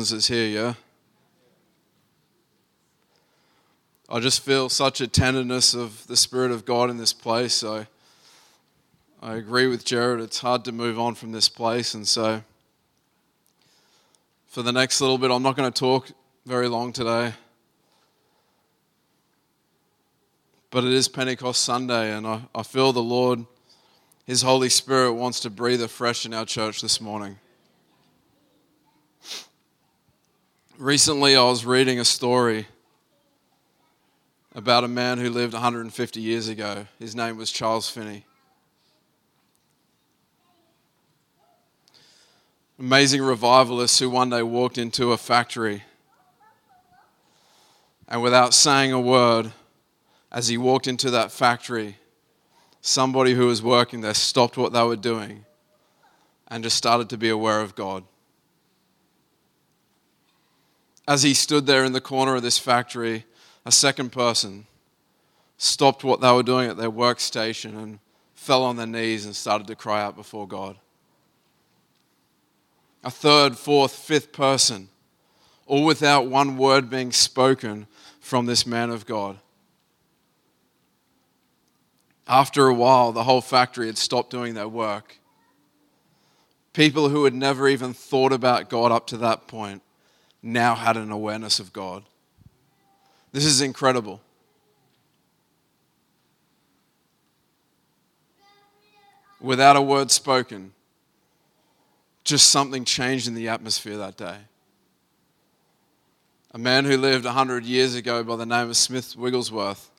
is here, yeah? I just feel such a tenderness of the Spirit of God in this place. So I agree with Jared. It's hard to move on from this place. And so for the next little bit, I'm not going to talk very long today. But it is Pentecost Sunday, and I, I feel the Lord, His Holy Spirit, wants to breathe afresh in our church this morning. Recently, I was reading a story about a man who lived 150 years ago. His name was Charles Finney. Amazing revivalist who one day walked into a factory and without saying a word, as he walked into that factory, somebody who was working there stopped what they were doing and just started to be aware of God as he stood there in the corner of this factory, a second person stopped what they were doing at their workstation and fell on their knees and started to cry out before God. A third, fourth, fifth person, all without one word being spoken from this man of God. After a while, the whole factory had stopped doing their work. People who had never even thought about God up to that point now had an awareness of God. This is incredible. Without a word spoken, just something changed in the atmosphere that day. A man who lived 100 years ago by the name of Smith Wigglesworth.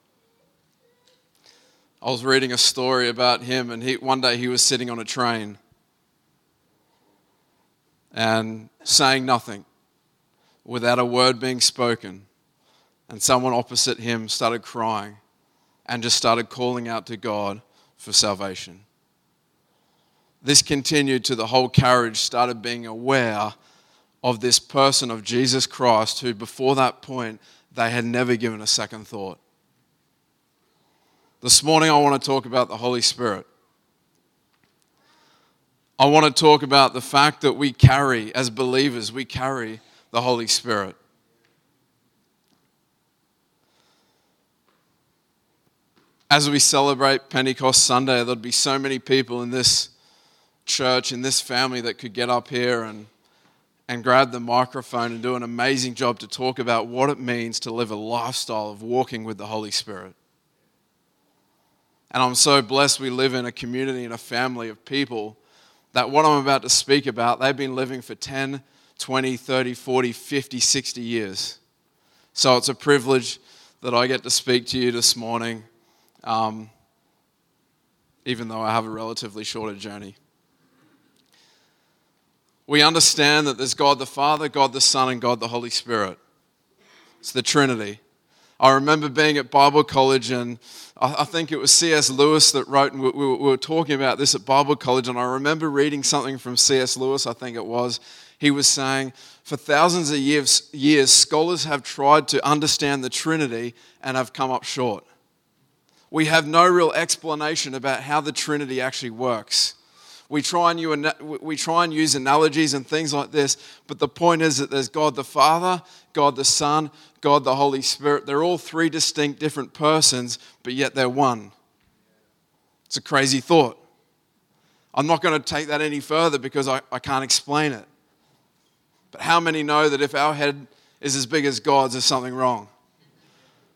I was reading a story about him, and he, one day he was sitting on a train and saying nothing without a word being spoken. And someone opposite him started crying and just started calling out to God for salvation. This continued to the whole carriage started being aware of this person of Jesus Christ who, before that point, they had never given a second thought. This morning, I want to talk about the Holy Spirit. I want to talk about the fact that we carry, as believers, we carry the Holy Spirit. As we celebrate Pentecost Sunday, there'd be so many people in this church, in this family, that could get up here and, and grab the microphone and do an amazing job to talk about what it means to live a lifestyle of walking with the Holy Spirit. And I'm so blessed we live in a community and a family of people that what I'm about to speak about, they've been living for 10, 20, 30, 40, 50, 60 years. So it's a privilege that I get to speak to you this morning, um, even though I have a relatively shorter journey. We understand that there's God the Father, God the Son, and God the Holy Spirit. It's the Trinity. I remember being at Bible college, and I think it was C.S. Lewis that wrote, and we were talking about this at Bible college, and I remember reading something from C.S. Lewis, I think it was, he was saying, for thousands of years, years, scholars have tried to understand the Trinity and have come up short. We have no real explanation about how the Trinity actually works. We try, and use, we try and use analogies and things like this, but the point is that there's God the Father, God the Son, God the Holy Spirit. They're all three distinct different persons, but yet they're one. It's a crazy thought. I'm not going to take that any further because I, I can't explain it. But how many know that if our head is as big as God's, there's something wrong?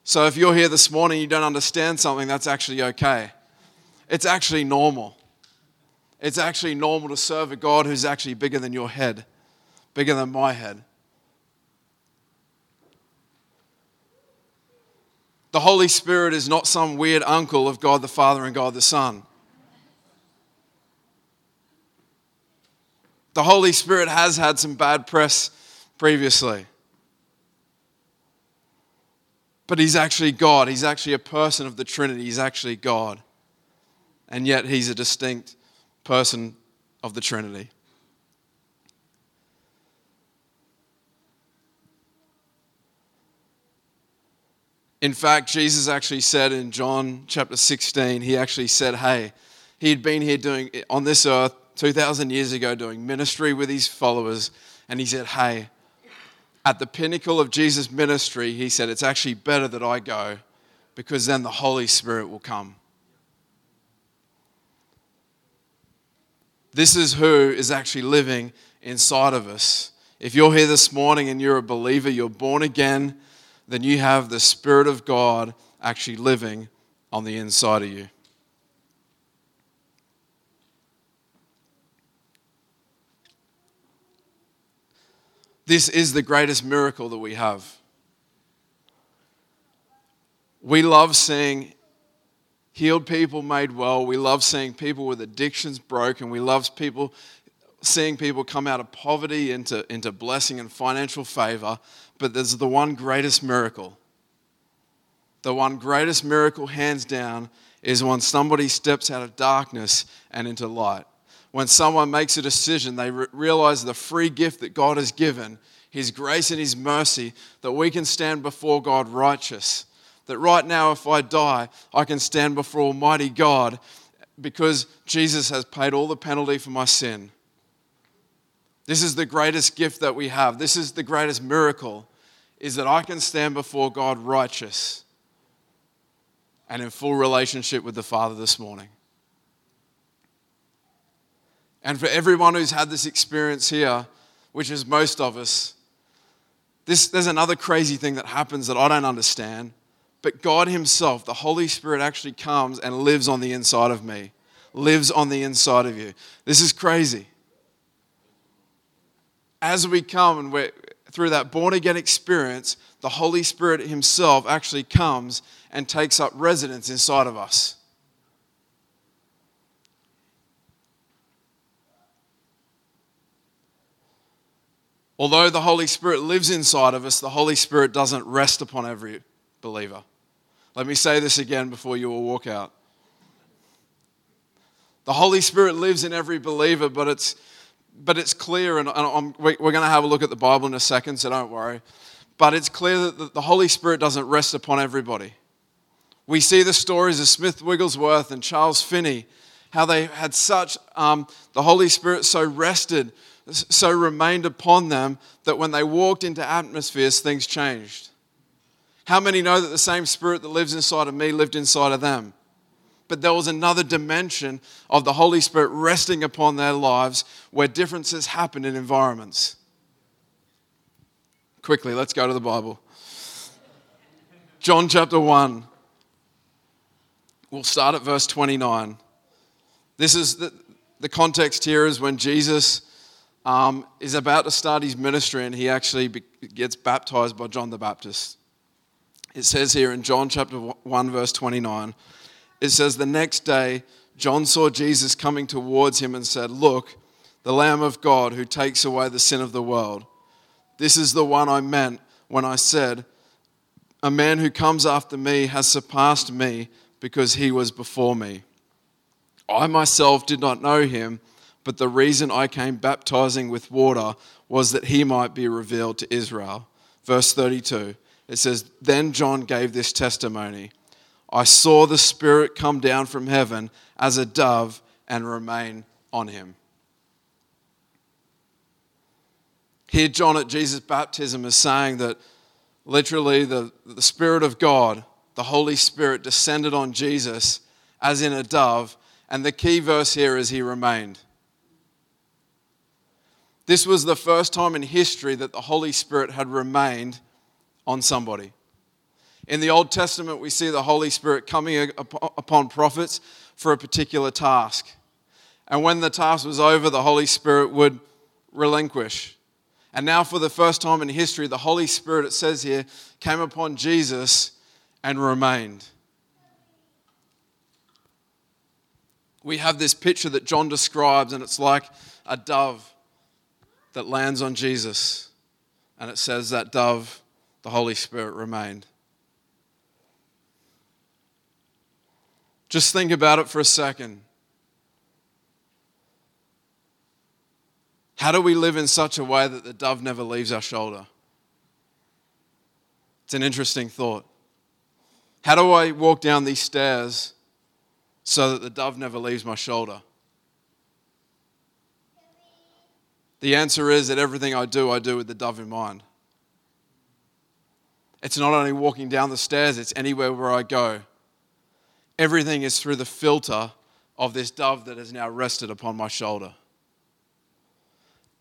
So if you're here this morning, you don't understand something, that's actually okay. It's actually normal. It's actually normal to serve a God who's actually bigger than your head, bigger than my head. The Holy Spirit is not some weird uncle of God the Father and God the Son. The Holy Spirit has had some bad press previously. But he's actually God. He's actually a person of the Trinity. He's actually God. And yet he's a distinct person of the Trinity. In fact, Jesus actually said in John chapter 16, he actually said, Hey, he had been here doing on this earth 2,000 years ago doing ministry with his followers, and he said, Hey, at the pinnacle of Jesus' ministry, he said, It's actually better that I go because then the Holy Spirit will come. This is who is actually living inside of us. If you're here this morning and you're a believer, you're born again, then you have the Spirit of God actually living on the inside of you. This is the greatest miracle that we have. We love seeing healed people made well. We love seeing people with addictions broken. We love people seeing people come out of poverty into, into blessing and financial favor. But there's the one greatest miracle. The one greatest miracle, hands down, is when somebody steps out of darkness and into light. When someone makes a decision, they re- realize the free gift that God has given, His grace and His mercy, that we can stand before God righteous that right now, if I die, I can stand before Almighty God because Jesus has paid all the penalty for my sin. This is the greatest gift that we have. This is the greatest miracle is that I can stand before God righteous and in full relationship with the Father this morning. And for everyone who's had this experience here, which is most of us, this, there's another crazy thing that happens that I don't understand but God Himself, the Holy Spirit, actually comes and lives on the inside of me, lives on the inside of you. This is crazy. As we come and we're through that born again experience, the Holy Spirit Himself actually comes and takes up residence inside of us. Although the Holy Spirit lives inside of us, the Holy Spirit doesn't rest upon every believer. Let me say this again before you all walk out. The Holy Spirit lives in every believer, but it's, but it's clear, and, and we're going to have a look at the Bible in a second, so don't worry. But it's clear that the Holy Spirit doesn't rest upon everybody. We see the stories of Smith Wigglesworth and Charles Finney, how they had such, um, the Holy Spirit so rested, so remained upon them that when they walked into atmospheres, things changed. How many know that the same spirit that lives inside of me lived inside of them? But there was another dimension of the Holy Spirit resting upon their lives where differences happen in environments. Quickly, let's go to the Bible. John chapter 1. We'll start at verse 29. This is the, the context here is when Jesus um, is about to start his ministry and he actually be, gets baptized by John the Baptist. It says here in John chapter 1, verse 29, it says, The next day, John saw Jesus coming towards him and said, Look, the Lamb of God who takes away the sin of the world. This is the one I meant when I said, A man who comes after me has surpassed me because he was before me. I myself did not know him, but the reason I came baptizing with water was that he might be revealed to Israel. Verse 32 it says, Then John gave this testimony I saw the Spirit come down from heaven as a dove and remain on him. Here, John at Jesus' baptism is saying that literally the, the Spirit of God, the Holy Spirit, descended on Jesus as in a dove. And the key verse here is he remained. This was the first time in history that the Holy Spirit had remained on somebody. In the Old Testament, we see the Holy Spirit coming upon prophets for a particular task. And when the task was over, the Holy Spirit would relinquish. And now, for the first time in history, the Holy Spirit, it says here, came upon Jesus and remained. We have this picture that John describes, and it's like a dove that lands on Jesus. And it says that dove the Holy Spirit remained. Just think about it for a second. How do we live in such a way that the dove never leaves our shoulder? It's an interesting thought. How do I walk down these stairs so that the dove never leaves my shoulder? The answer is that everything I do, I do with the dove in mind. It's not only walking down the stairs, it's anywhere where I go. Everything is through the filter of this dove that has now rested upon my shoulder.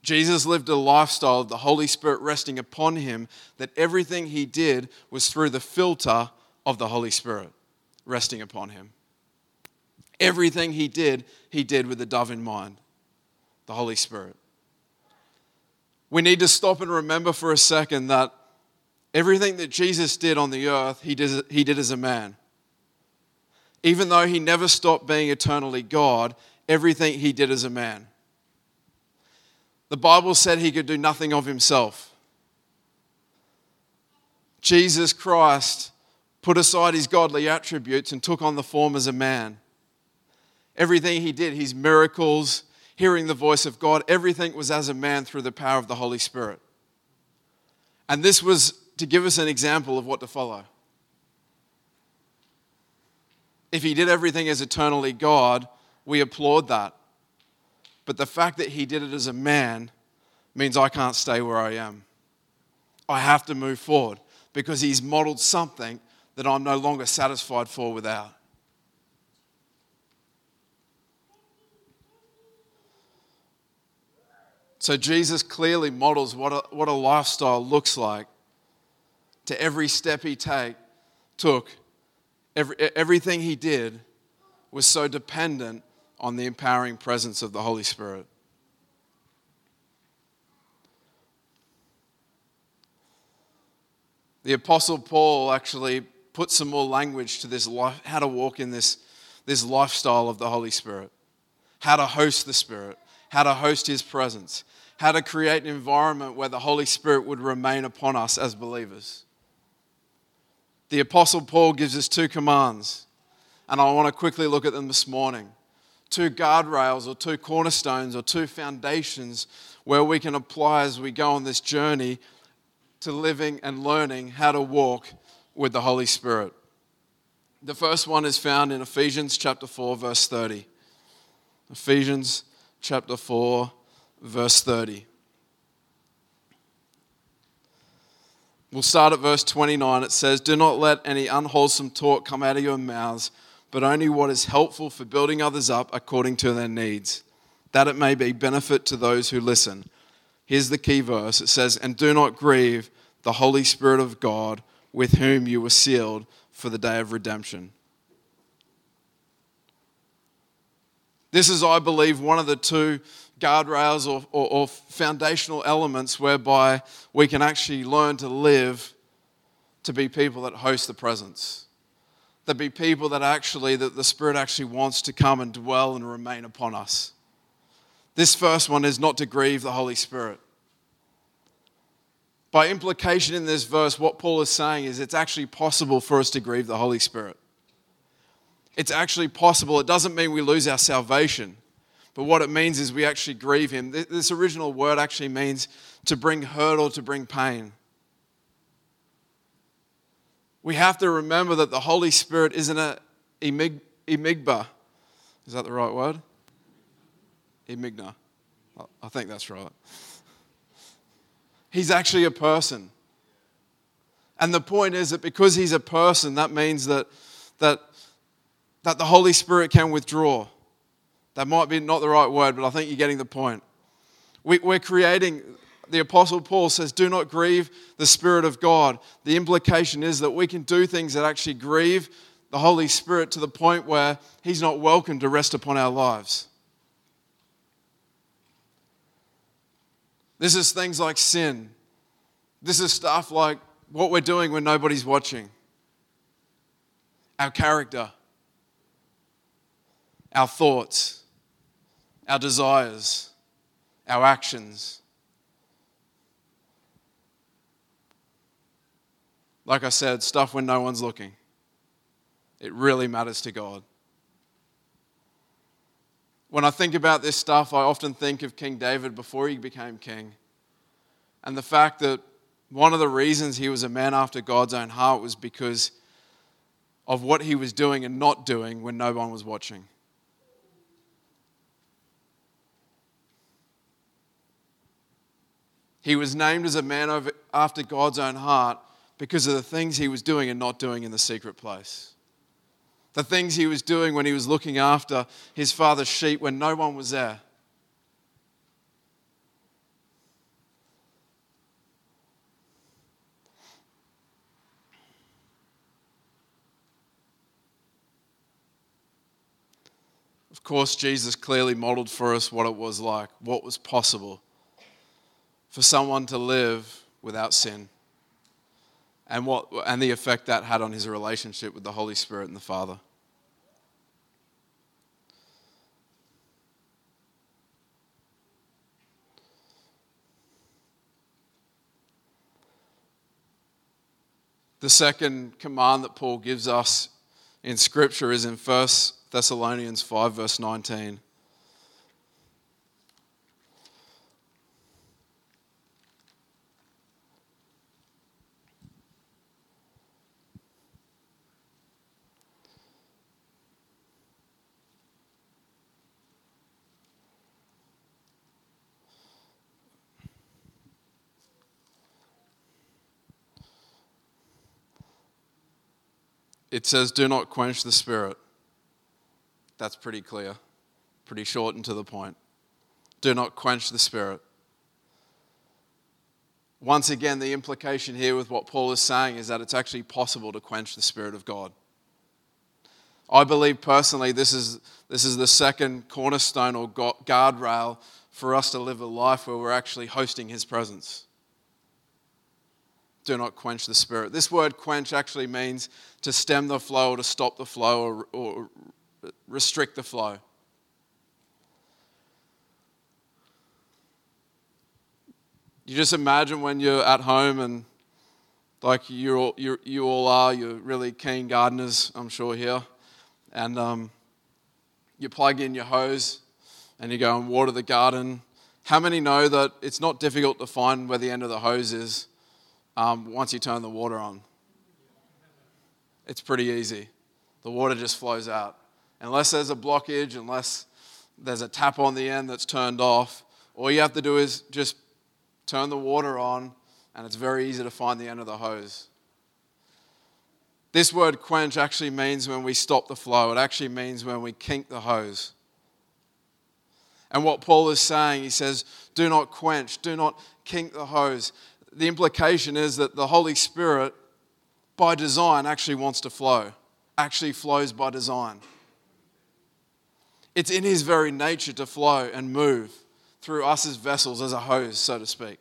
Jesus lived a lifestyle of the Holy Spirit resting upon him, that everything he did was through the filter of the Holy Spirit resting upon him. Everything he did, he did with the dove in mind, the Holy Spirit. We need to stop and remember for a second that everything that Jesus did on the earth, he did, he did as a man. Even though he never stopped being eternally God, everything he did as a man. The Bible said he could do nothing of himself. Jesus Christ put aside his godly attributes and took on the form as a man. Everything he did, his miracles, hearing the voice of God, everything was as a man through the power of the Holy Spirit. And this was to give us an example of what to follow. If he did everything as eternally God, we applaud that. But the fact that he did it as a man means I can't stay where I am. I have to move forward because he's modeled something that I'm no longer satisfied for without. So Jesus clearly models what a, what a lifestyle looks like to every step he take, took. Every, everything he did was so dependent on the empowering presence of the Holy Spirit. The Apostle Paul actually put some more language to this life, how to walk in this, this lifestyle of the Holy Spirit, how to host the Spirit, how to host His presence, how to create an environment where the Holy Spirit would remain upon us as believers. The Apostle Paul gives us two commands, and I want to quickly look at them this morning. Two guardrails, or two cornerstones, or two foundations where we can apply as we go on this journey to living and learning how to walk with the Holy Spirit. The first one is found in Ephesians chapter 4, verse 30. Ephesians chapter 4, verse 30. We'll start at verse 29. It says, Do not let any unwholesome talk come out of your mouths, but only what is helpful for building others up according to their needs, that it may be benefit to those who listen. Here's the key verse it says, And do not grieve the Holy Spirit of God, with whom you were sealed for the day of redemption. This is, I believe, one of the two guardrails or, or, or, foundational elements whereby we can actually learn to live to be people that host the presence. That be people that actually, that the Spirit actually wants to come and dwell and remain upon us. This first one is not to grieve the Holy Spirit. By implication in this verse, what Paul is saying is it's actually possible for us to grieve the Holy Spirit. It's actually possible. It doesn't mean we lose our salvation. But what it means is we actually grieve him. This original word actually means to bring hurt or to bring pain. We have to remember that the Holy Spirit isn't a emigba. Is that the right word? Emigna. I think that's right. He's actually a person. And the point is that because he's a person, that means that, that, that the Holy Spirit can withdraw. That might be not the right word, but I think you're getting the point. We, we're creating, the Apostle Paul says, do not grieve the Spirit of God. The implication is that we can do things that actually grieve the Holy Spirit to the point where He's not welcome to rest upon our lives. This is things like sin. This is stuff like what we're doing when nobody's watching, our character, our thoughts our desires, our actions. Like I said, stuff when no one's looking. It really matters to God. When I think about this stuff, I often think of King David before he became king. And the fact that one of the reasons he was a man after God's own heart was because of what he was doing and not doing when no one was watching. He was named as a man after God's own heart because of the things he was doing and not doing in the secret place. The things he was doing when he was looking after his father's sheep when no one was there. Of course, Jesus clearly modeled for us what it was like, what was possible for someone to live without sin, and, what, and the effect that had on his relationship with the Holy Spirit and the Father. The second command that Paul gives us in Scripture is in 1 Thessalonians 5, verse 19. It says, Do not quench the spirit. That's pretty clear, pretty short and to the point. Do not quench the spirit. Once again, the implication here with what Paul is saying is that it's actually possible to quench the Spirit of God. I believe personally this is, this is the second cornerstone or guardrail for us to live a life where we're actually hosting His presence. Do not quench the Spirit. This word quench actually means to stem the flow or to stop the flow or, or restrict the flow. You just imagine when you're at home and like you all, you you all are, you're really keen gardeners, I'm sure here, and um, you plug in your hose and you go and water the garden. How many know that it's not difficult to find where the end of the hose is um, once you turn the water on? It's pretty easy. The water just flows out unless there's a blockage, unless there's a tap on the end that's turned off, all you have to do is just turn the water on, and it's very easy to find the end of the hose. This word quench actually means when we stop the flow, it actually means when we kink the hose. And what Paul is saying, he says, do not quench, do not kink the hose. The implication is that the Holy Spirit, by design, actually wants to flow, actually flows by design. It's in his very nature to flow and move through us as vessels, as a hose, so to speak.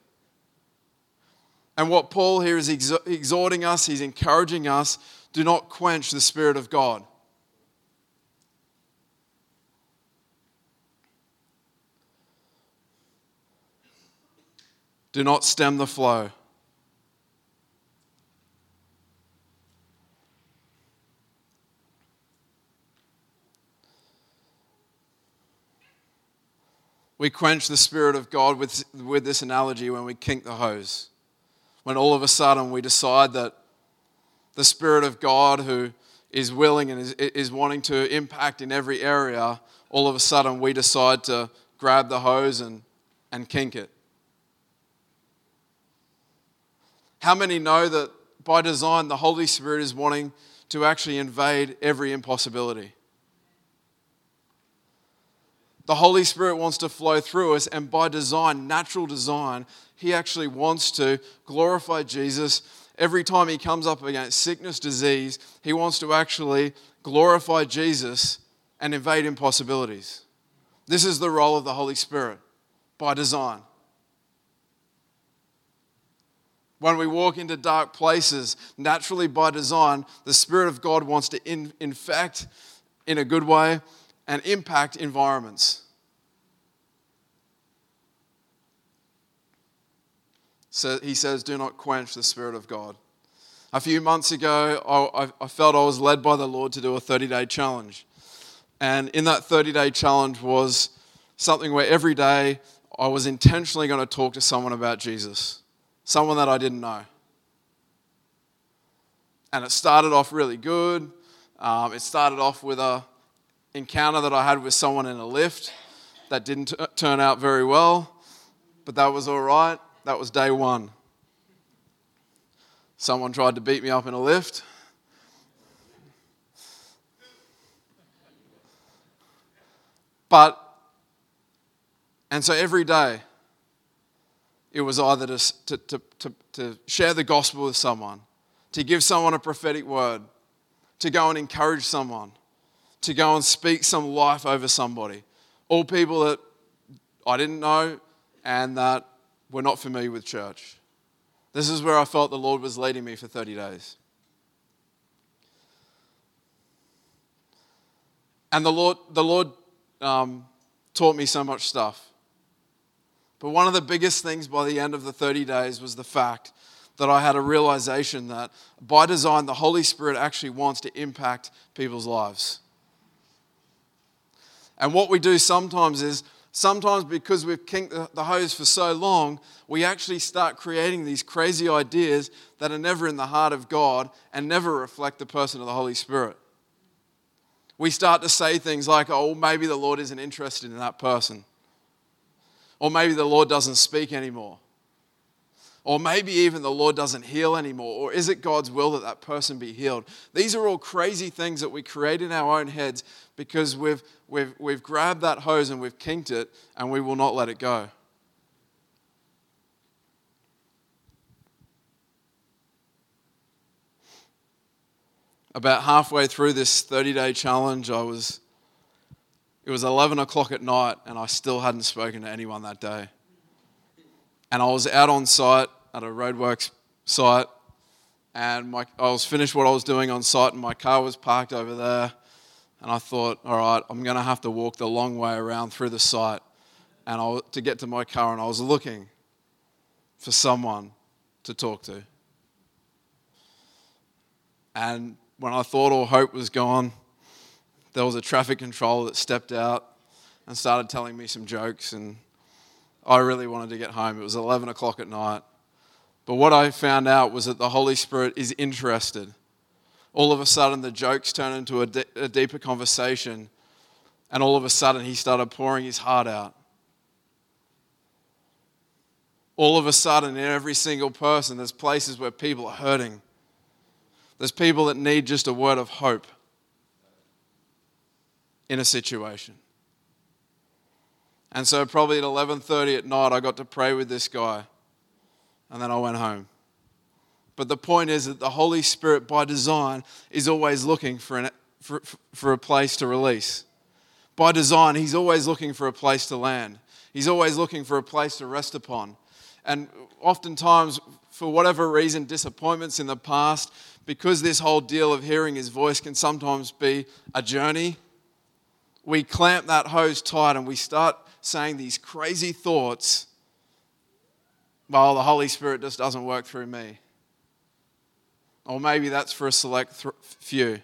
And what Paul here is exhorting us, he's encouraging us do not quench the Spirit of God. Do not stem the flow. We quench the Spirit of God with, with this analogy when we kink the hose. When all of a sudden we decide that the Spirit of God, who is willing and is, is wanting to impact in every area, all of a sudden we decide to grab the hose and, and kink it. How many know that by design the Holy Spirit is wanting to actually invade every impossibility? The Holy Spirit wants to flow through us, and by design, natural design, He actually wants to glorify Jesus. Every time He comes up against sickness, disease, He wants to actually glorify Jesus and invade impossibilities. This is the role of the Holy Spirit by design. When we walk into dark places, naturally by design, the Spirit of God wants to in, infect in a good way and impact environments. So he says, Do not quench the Spirit of God. A few months ago, I, I felt I was led by the Lord to do a 30 day challenge. And in that 30 day challenge was something where every day I was intentionally going to talk to someone about Jesus, someone that I didn't know. And it started off really good. Um, it started off with a encounter that I had with someone in a lift that didn't t- turn out very well, but that was all right. That was day one. Someone tried to beat me up in a lift. But, and so every day, it was either to, to, to, to, to share the gospel with someone, to give someone a prophetic word, to go and encourage someone, to go and speak some life over somebody. All people that I didn't know and that were not familiar with church. This is where I felt the Lord was leading me for 30 days. And the Lord, the Lord um, taught me so much stuff. But one of the biggest things by the end of the 30 days was the fact that I had a realization that by design, the Holy Spirit actually wants to impact people's lives. And what we do sometimes is, sometimes because we've kinked the hose for so long, we actually start creating these crazy ideas that are never in the heart of God and never reflect the person of the Holy Spirit. We start to say things like, oh, maybe the Lord isn't interested in that person. Or maybe the Lord doesn't speak anymore. Or maybe even the Lord doesn't heal anymore. Or is it God's will that that person be healed? These are all crazy things that we create in our own heads because we've, we've, we've grabbed that hose and we've kinked it and we will not let it go. About halfway through this 30 day challenge, I was it was 11 o'clock at night, and I still hadn't spoken to anyone that day. And I was out on site at a roadworks site, and my, I was finished what I was doing on site, and my car was parked over there. And I thought, all right, I'm going to have to walk the long way around through the site and I, to get to my car, and I was looking for someone to talk to. And when I thought all hope was gone, there was a traffic controller that stepped out and started telling me some jokes, and I really wanted to get home. It was 11 o'clock at night. But what I found out was that the Holy Spirit is interested. All of a sudden, the jokes turned into a, de- a deeper conversation, and all of a sudden, he started pouring his heart out. All of a sudden, in every single person, there's places where people are hurting. There's people that need just a word of hope in a situation. And so probably at 11:30 at night I got to pray with this guy. And then I went home. But the point is that the Holy Spirit by design is always looking for, an, for, for a place to release. By design, he's always looking for a place to land. He's always looking for a place to rest upon. And oftentimes, for whatever reason, disappointments in the past, because this whole deal of hearing his voice can sometimes be a journey we clamp that hose tight and we start saying these crazy thoughts, well, the Holy Spirit just doesn't work through me. Or maybe that's for a select th- few.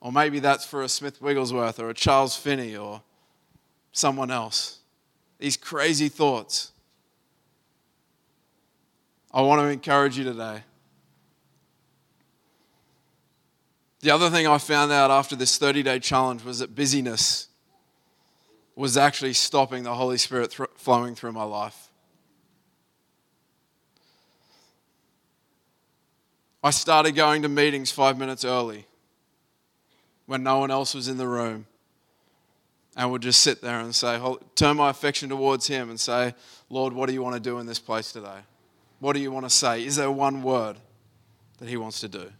Or maybe that's for a Smith Wigglesworth or a Charles Finney or someone else. These crazy thoughts. I want to encourage you today The other thing I found out after this 30 day challenge was that busyness was actually stopping the Holy Spirit th- flowing through my life. I started going to meetings five minutes early when no one else was in the room and would just sit there and say, turn my affection towards Him and say, Lord, what do you want to do in this place today? What do you want to say? Is there one word that He wants to do?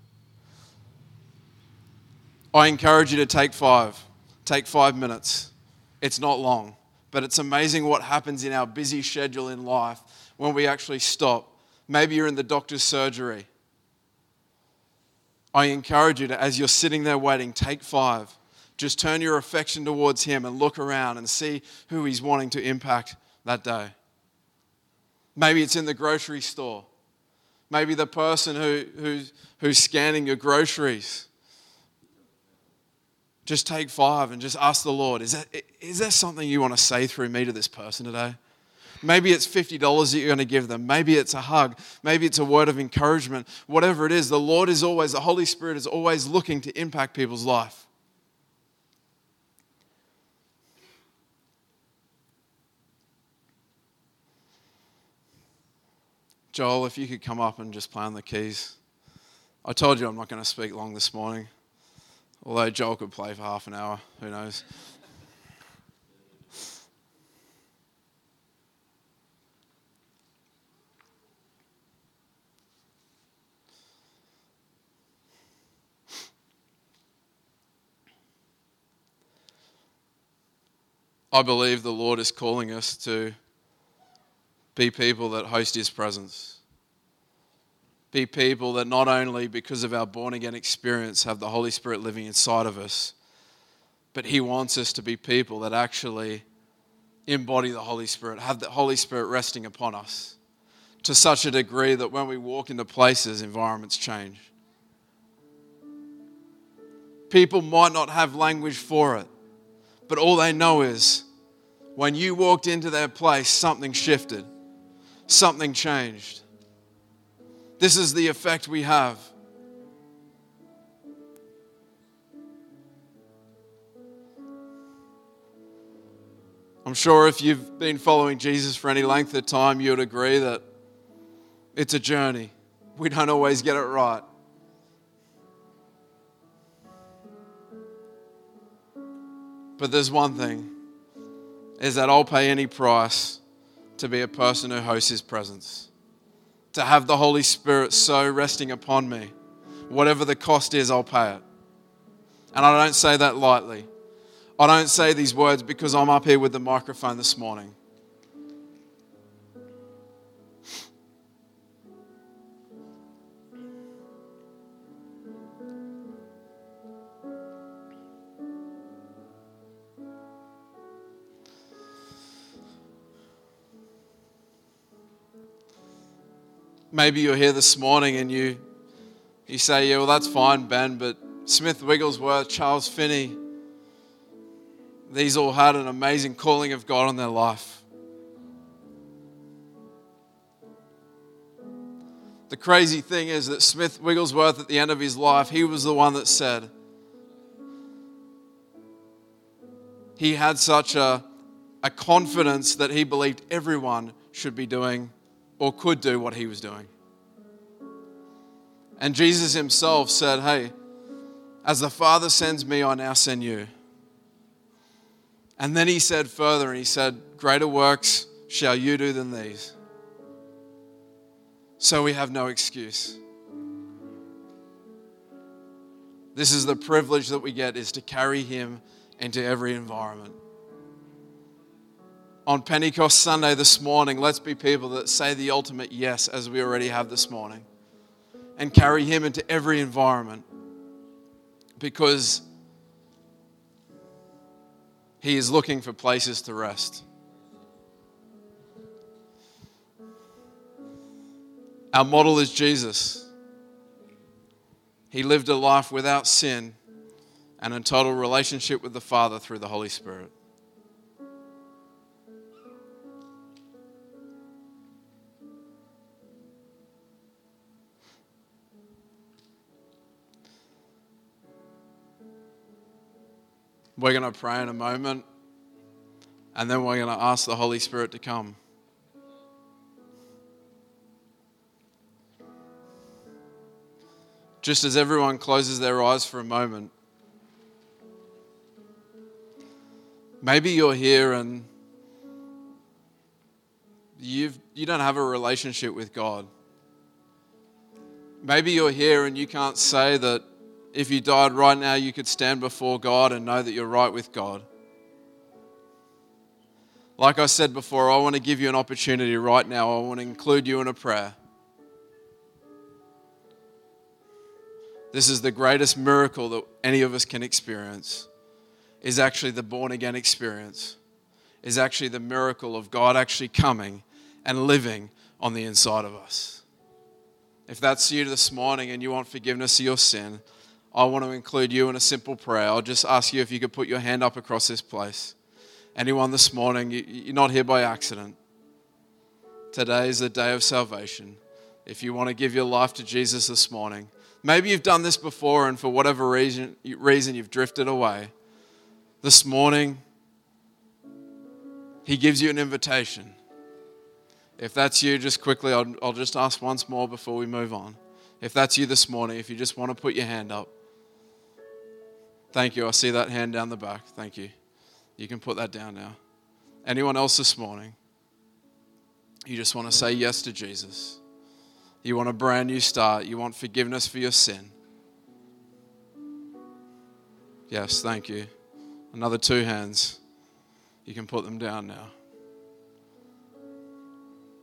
I encourage you to take five. Take five minutes. It's not long, but it's amazing what happens in our busy schedule in life when we actually stop. Maybe you're in the doctor's surgery. I encourage you to, as you're sitting there waiting, take five. Just turn your affection towards Him and look around and see who He's wanting to impact that day. Maybe it's in the grocery store. Maybe the person who, who's, who's scanning your groceries just take five and just ask the Lord, is, that, is there something you want to say through me to this person today? Maybe it's $50 that you're going to give them. Maybe it's a hug. Maybe it's a word of encouragement. Whatever it is, the Lord is always, the Holy Spirit is always looking to impact people's life. Joel, if you could come up and just play on the keys. I told you I'm not going to speak long this morning. Although Joel could play for half an hour, who knows? I believe the Lord is calling us to be people that host His presence. Be people that not only because of our born again experience have the Holy Spirit living inside of us, but He wants us to be people that actually embody the Holy Spirit, have the Holy Spirit resting upon us to such a degree that when we walk into places, environments change. People might not have language for it, but all they know is when you walked into their place, something shifted, something changed. This is the effect we have. I'm sure if you've been following Jesus for any length of time, you would agree that it's a journey. We don't always get it right. But there's one thing is that I'll pay any price to be a person who hosts his presence. To have the Holy Spirit so resting upon me. Whatever the cost is, I'll pay it. And I don't say that lightly. I don't say these words because I'm up here with the microphone this morning. Maybe you're here this morning and you, you say, Yeah, well, that's fine, Ben, but Smith Wigglesworth, Charles Finney, these all had an amazing calling of God on their life. The crazy thing is that Smith Wigglesworth, at the end of his life, he was the one that said, he had such a, a confidence that he believed everyone should be doing or could do what he was doing. And Jesus himself said, Hey, as the Father sends me, I now send you. And then he said further, and he said, Greater works shall you do than these. So we have no excuse. This is the privilege that we get is to carry him into every environment on Pentecost Sunday this morning, let's be people that say the ultimate yes, as we already have this morning, and carry Him into every environment because He is looking for places to rest. Our model is Jesus. He lived a life without sin and in total relationship with the Father through the Holy Spirit. We're going to pray in a moment, and then we're going to ask the Holy Spirit to come. Just as everyone closes their eyes for a moment, maybe you're here and you've, you don't have a relationship with God. Maybe you're here and you can't say that if you died right now, you could stand before God and know that you're right with God. Like I said before, I want to give you an opportunity right now. I want to include you in a prayer. This is the greatest miracle that any of us can experience. Is actually the born again experience. Is actually the miracle of God actually coming and living on the inside of us. If that's you this morning and you want forgiveness of your sin, I want to include you in a simple prayer. I'll just ask you if you could put your hand up across this place. Anyone this morning, you're not here by accident. Today is the day of salvation. If you want to give your life to Jesus this morning, maybe you've done this before and for whatever reason, reason you've drifted away. This morning, He gives you an invitation. If that's you, just quickly, I'll, I'll just ask once more before we move on. If that's you this morning, if you just want to put your hand up. Thank you. I see that hand down the back. Thank you. You can put that down now. Anyone else this morning? You just want to say yes to Jesus. You want a brand new start. You want forgiveness for your sin. Yes, thank you. Another two hands. You can put them down now.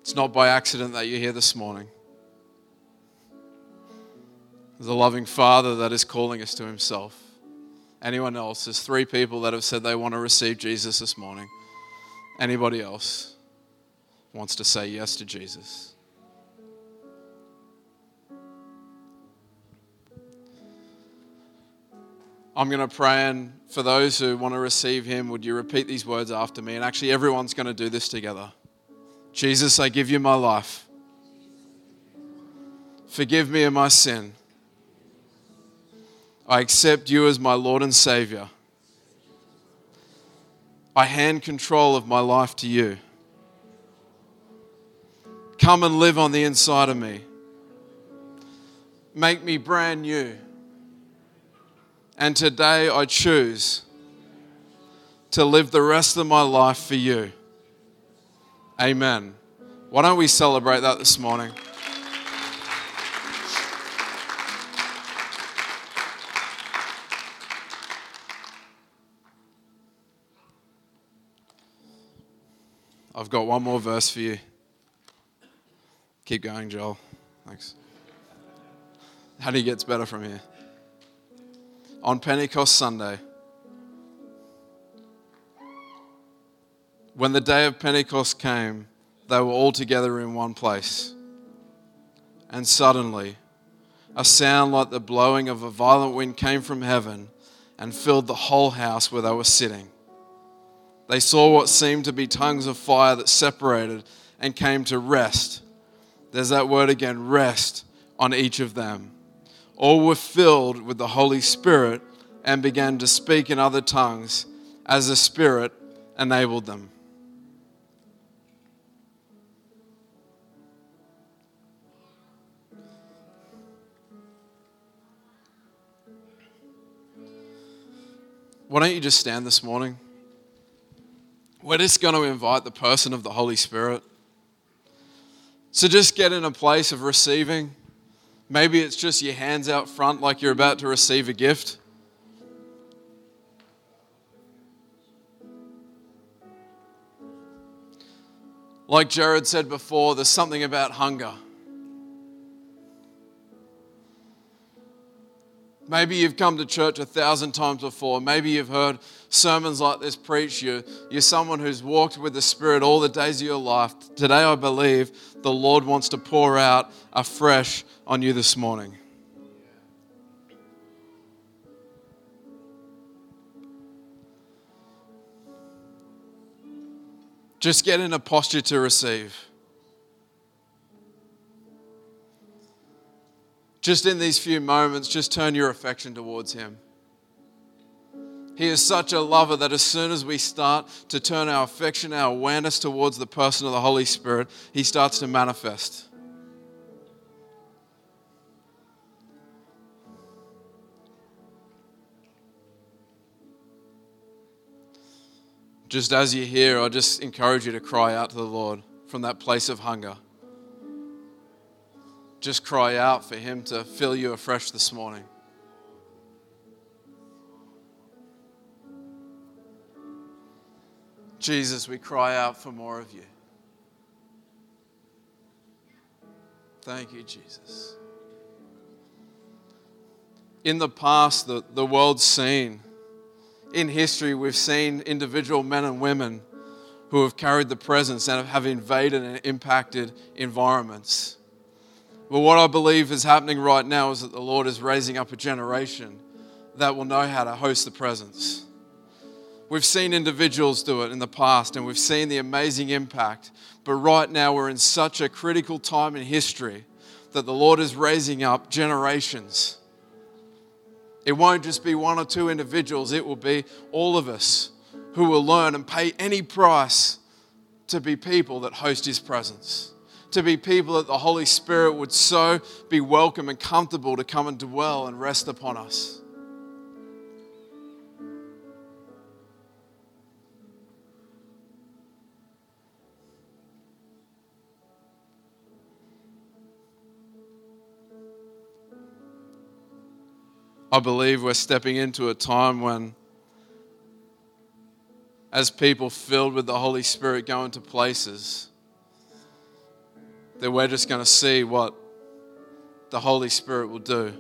It's not by accident that you're here this morning. There's a loving Father that is calling us to Himself. Anyone else? There's three people that have said they want to receive Jesus this morning. Anybody else wants to say yes to Jesus? I'm going to pray, and for those who want to receive Him, would you repeat these words after me? And actually, everyone's going to do this together. Jesus, I give you my life. Forgive me of my sin. I accept you as my Lord and Savior. I hand control of my life to you. Come and live on the inside of me. Make me brand new. And today I choose to live the rest of my life for you. Amen. Why don't we celebrate that this morning? I've got one more verse for you. Keep going, Joel. Thanks. How do you get better from here? On Pentecost Sunday, when the day of Pentecost came, they were all together in one place. And suddenly, a sound like the blowing of a violent wind came from heaven and filled the whole house where they were sitting. They saw what seemed to be tongues of fire that separated and came to rest. There's that word again rest on each of them. All were filled with the Holy Spirit and began to speak in other tongues as the Spirit enabled them. Why don't you just stand this morning? We're just going to invite the person of the Holy Spirit. So just get in a place of receiving. Maybe it's just your hands out front like you're about to receive a gift. Like Jared said before, there's something about hunger. Maybe you've come to church a thousand times before. Maybe you've heard sermons like this preached. You're, you're someone who's walked with the Spirit all the days of your life. Today, I believe the Lord wants to pour out afresh on you this morning. Just get in a posture to receive. Just in these few moments, just turn your affection towards Him. He is such a lover that as soon as we start to turn our affection, our awareness towards the person of the Holy Spirit, He starts to manifest. Just as you're here, I just encourage you to cry out to the Lord from that place of hunger just cry out for Him to fill you afresh this morning. Jesus, we cry out for more of you. Thank you, Jesus. In the past, the, the world's seen, in history, we've seen individual men and women who have carried the presence and have invaded and impacted environments. But what I believe is happening right now is that the Lord is raising up a generation that will know how to host the presence. We've seen individuals do it in the past and we've seen the amazing impact. But right now, we're in such a critical time in history that the Lord is raising up generations. It won't just be one or two individuals, it will be all of us who will learn and pay any price to be people that host His presence. To be people that the Holy Spirit would so be welcome and comfortable to come and dwell and rest upon us. I believe we're stepping into a time when, as people filled with the Holy Spirit go into places, that we're just going to see what the Holy Spirit will do.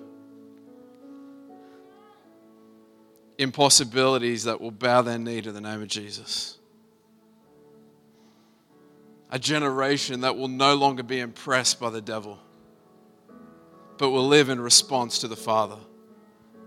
Impossibilities that will bow their knee to the name of Jesus. A generation that will no longer be impressed by the devil, but will live in response to the Father.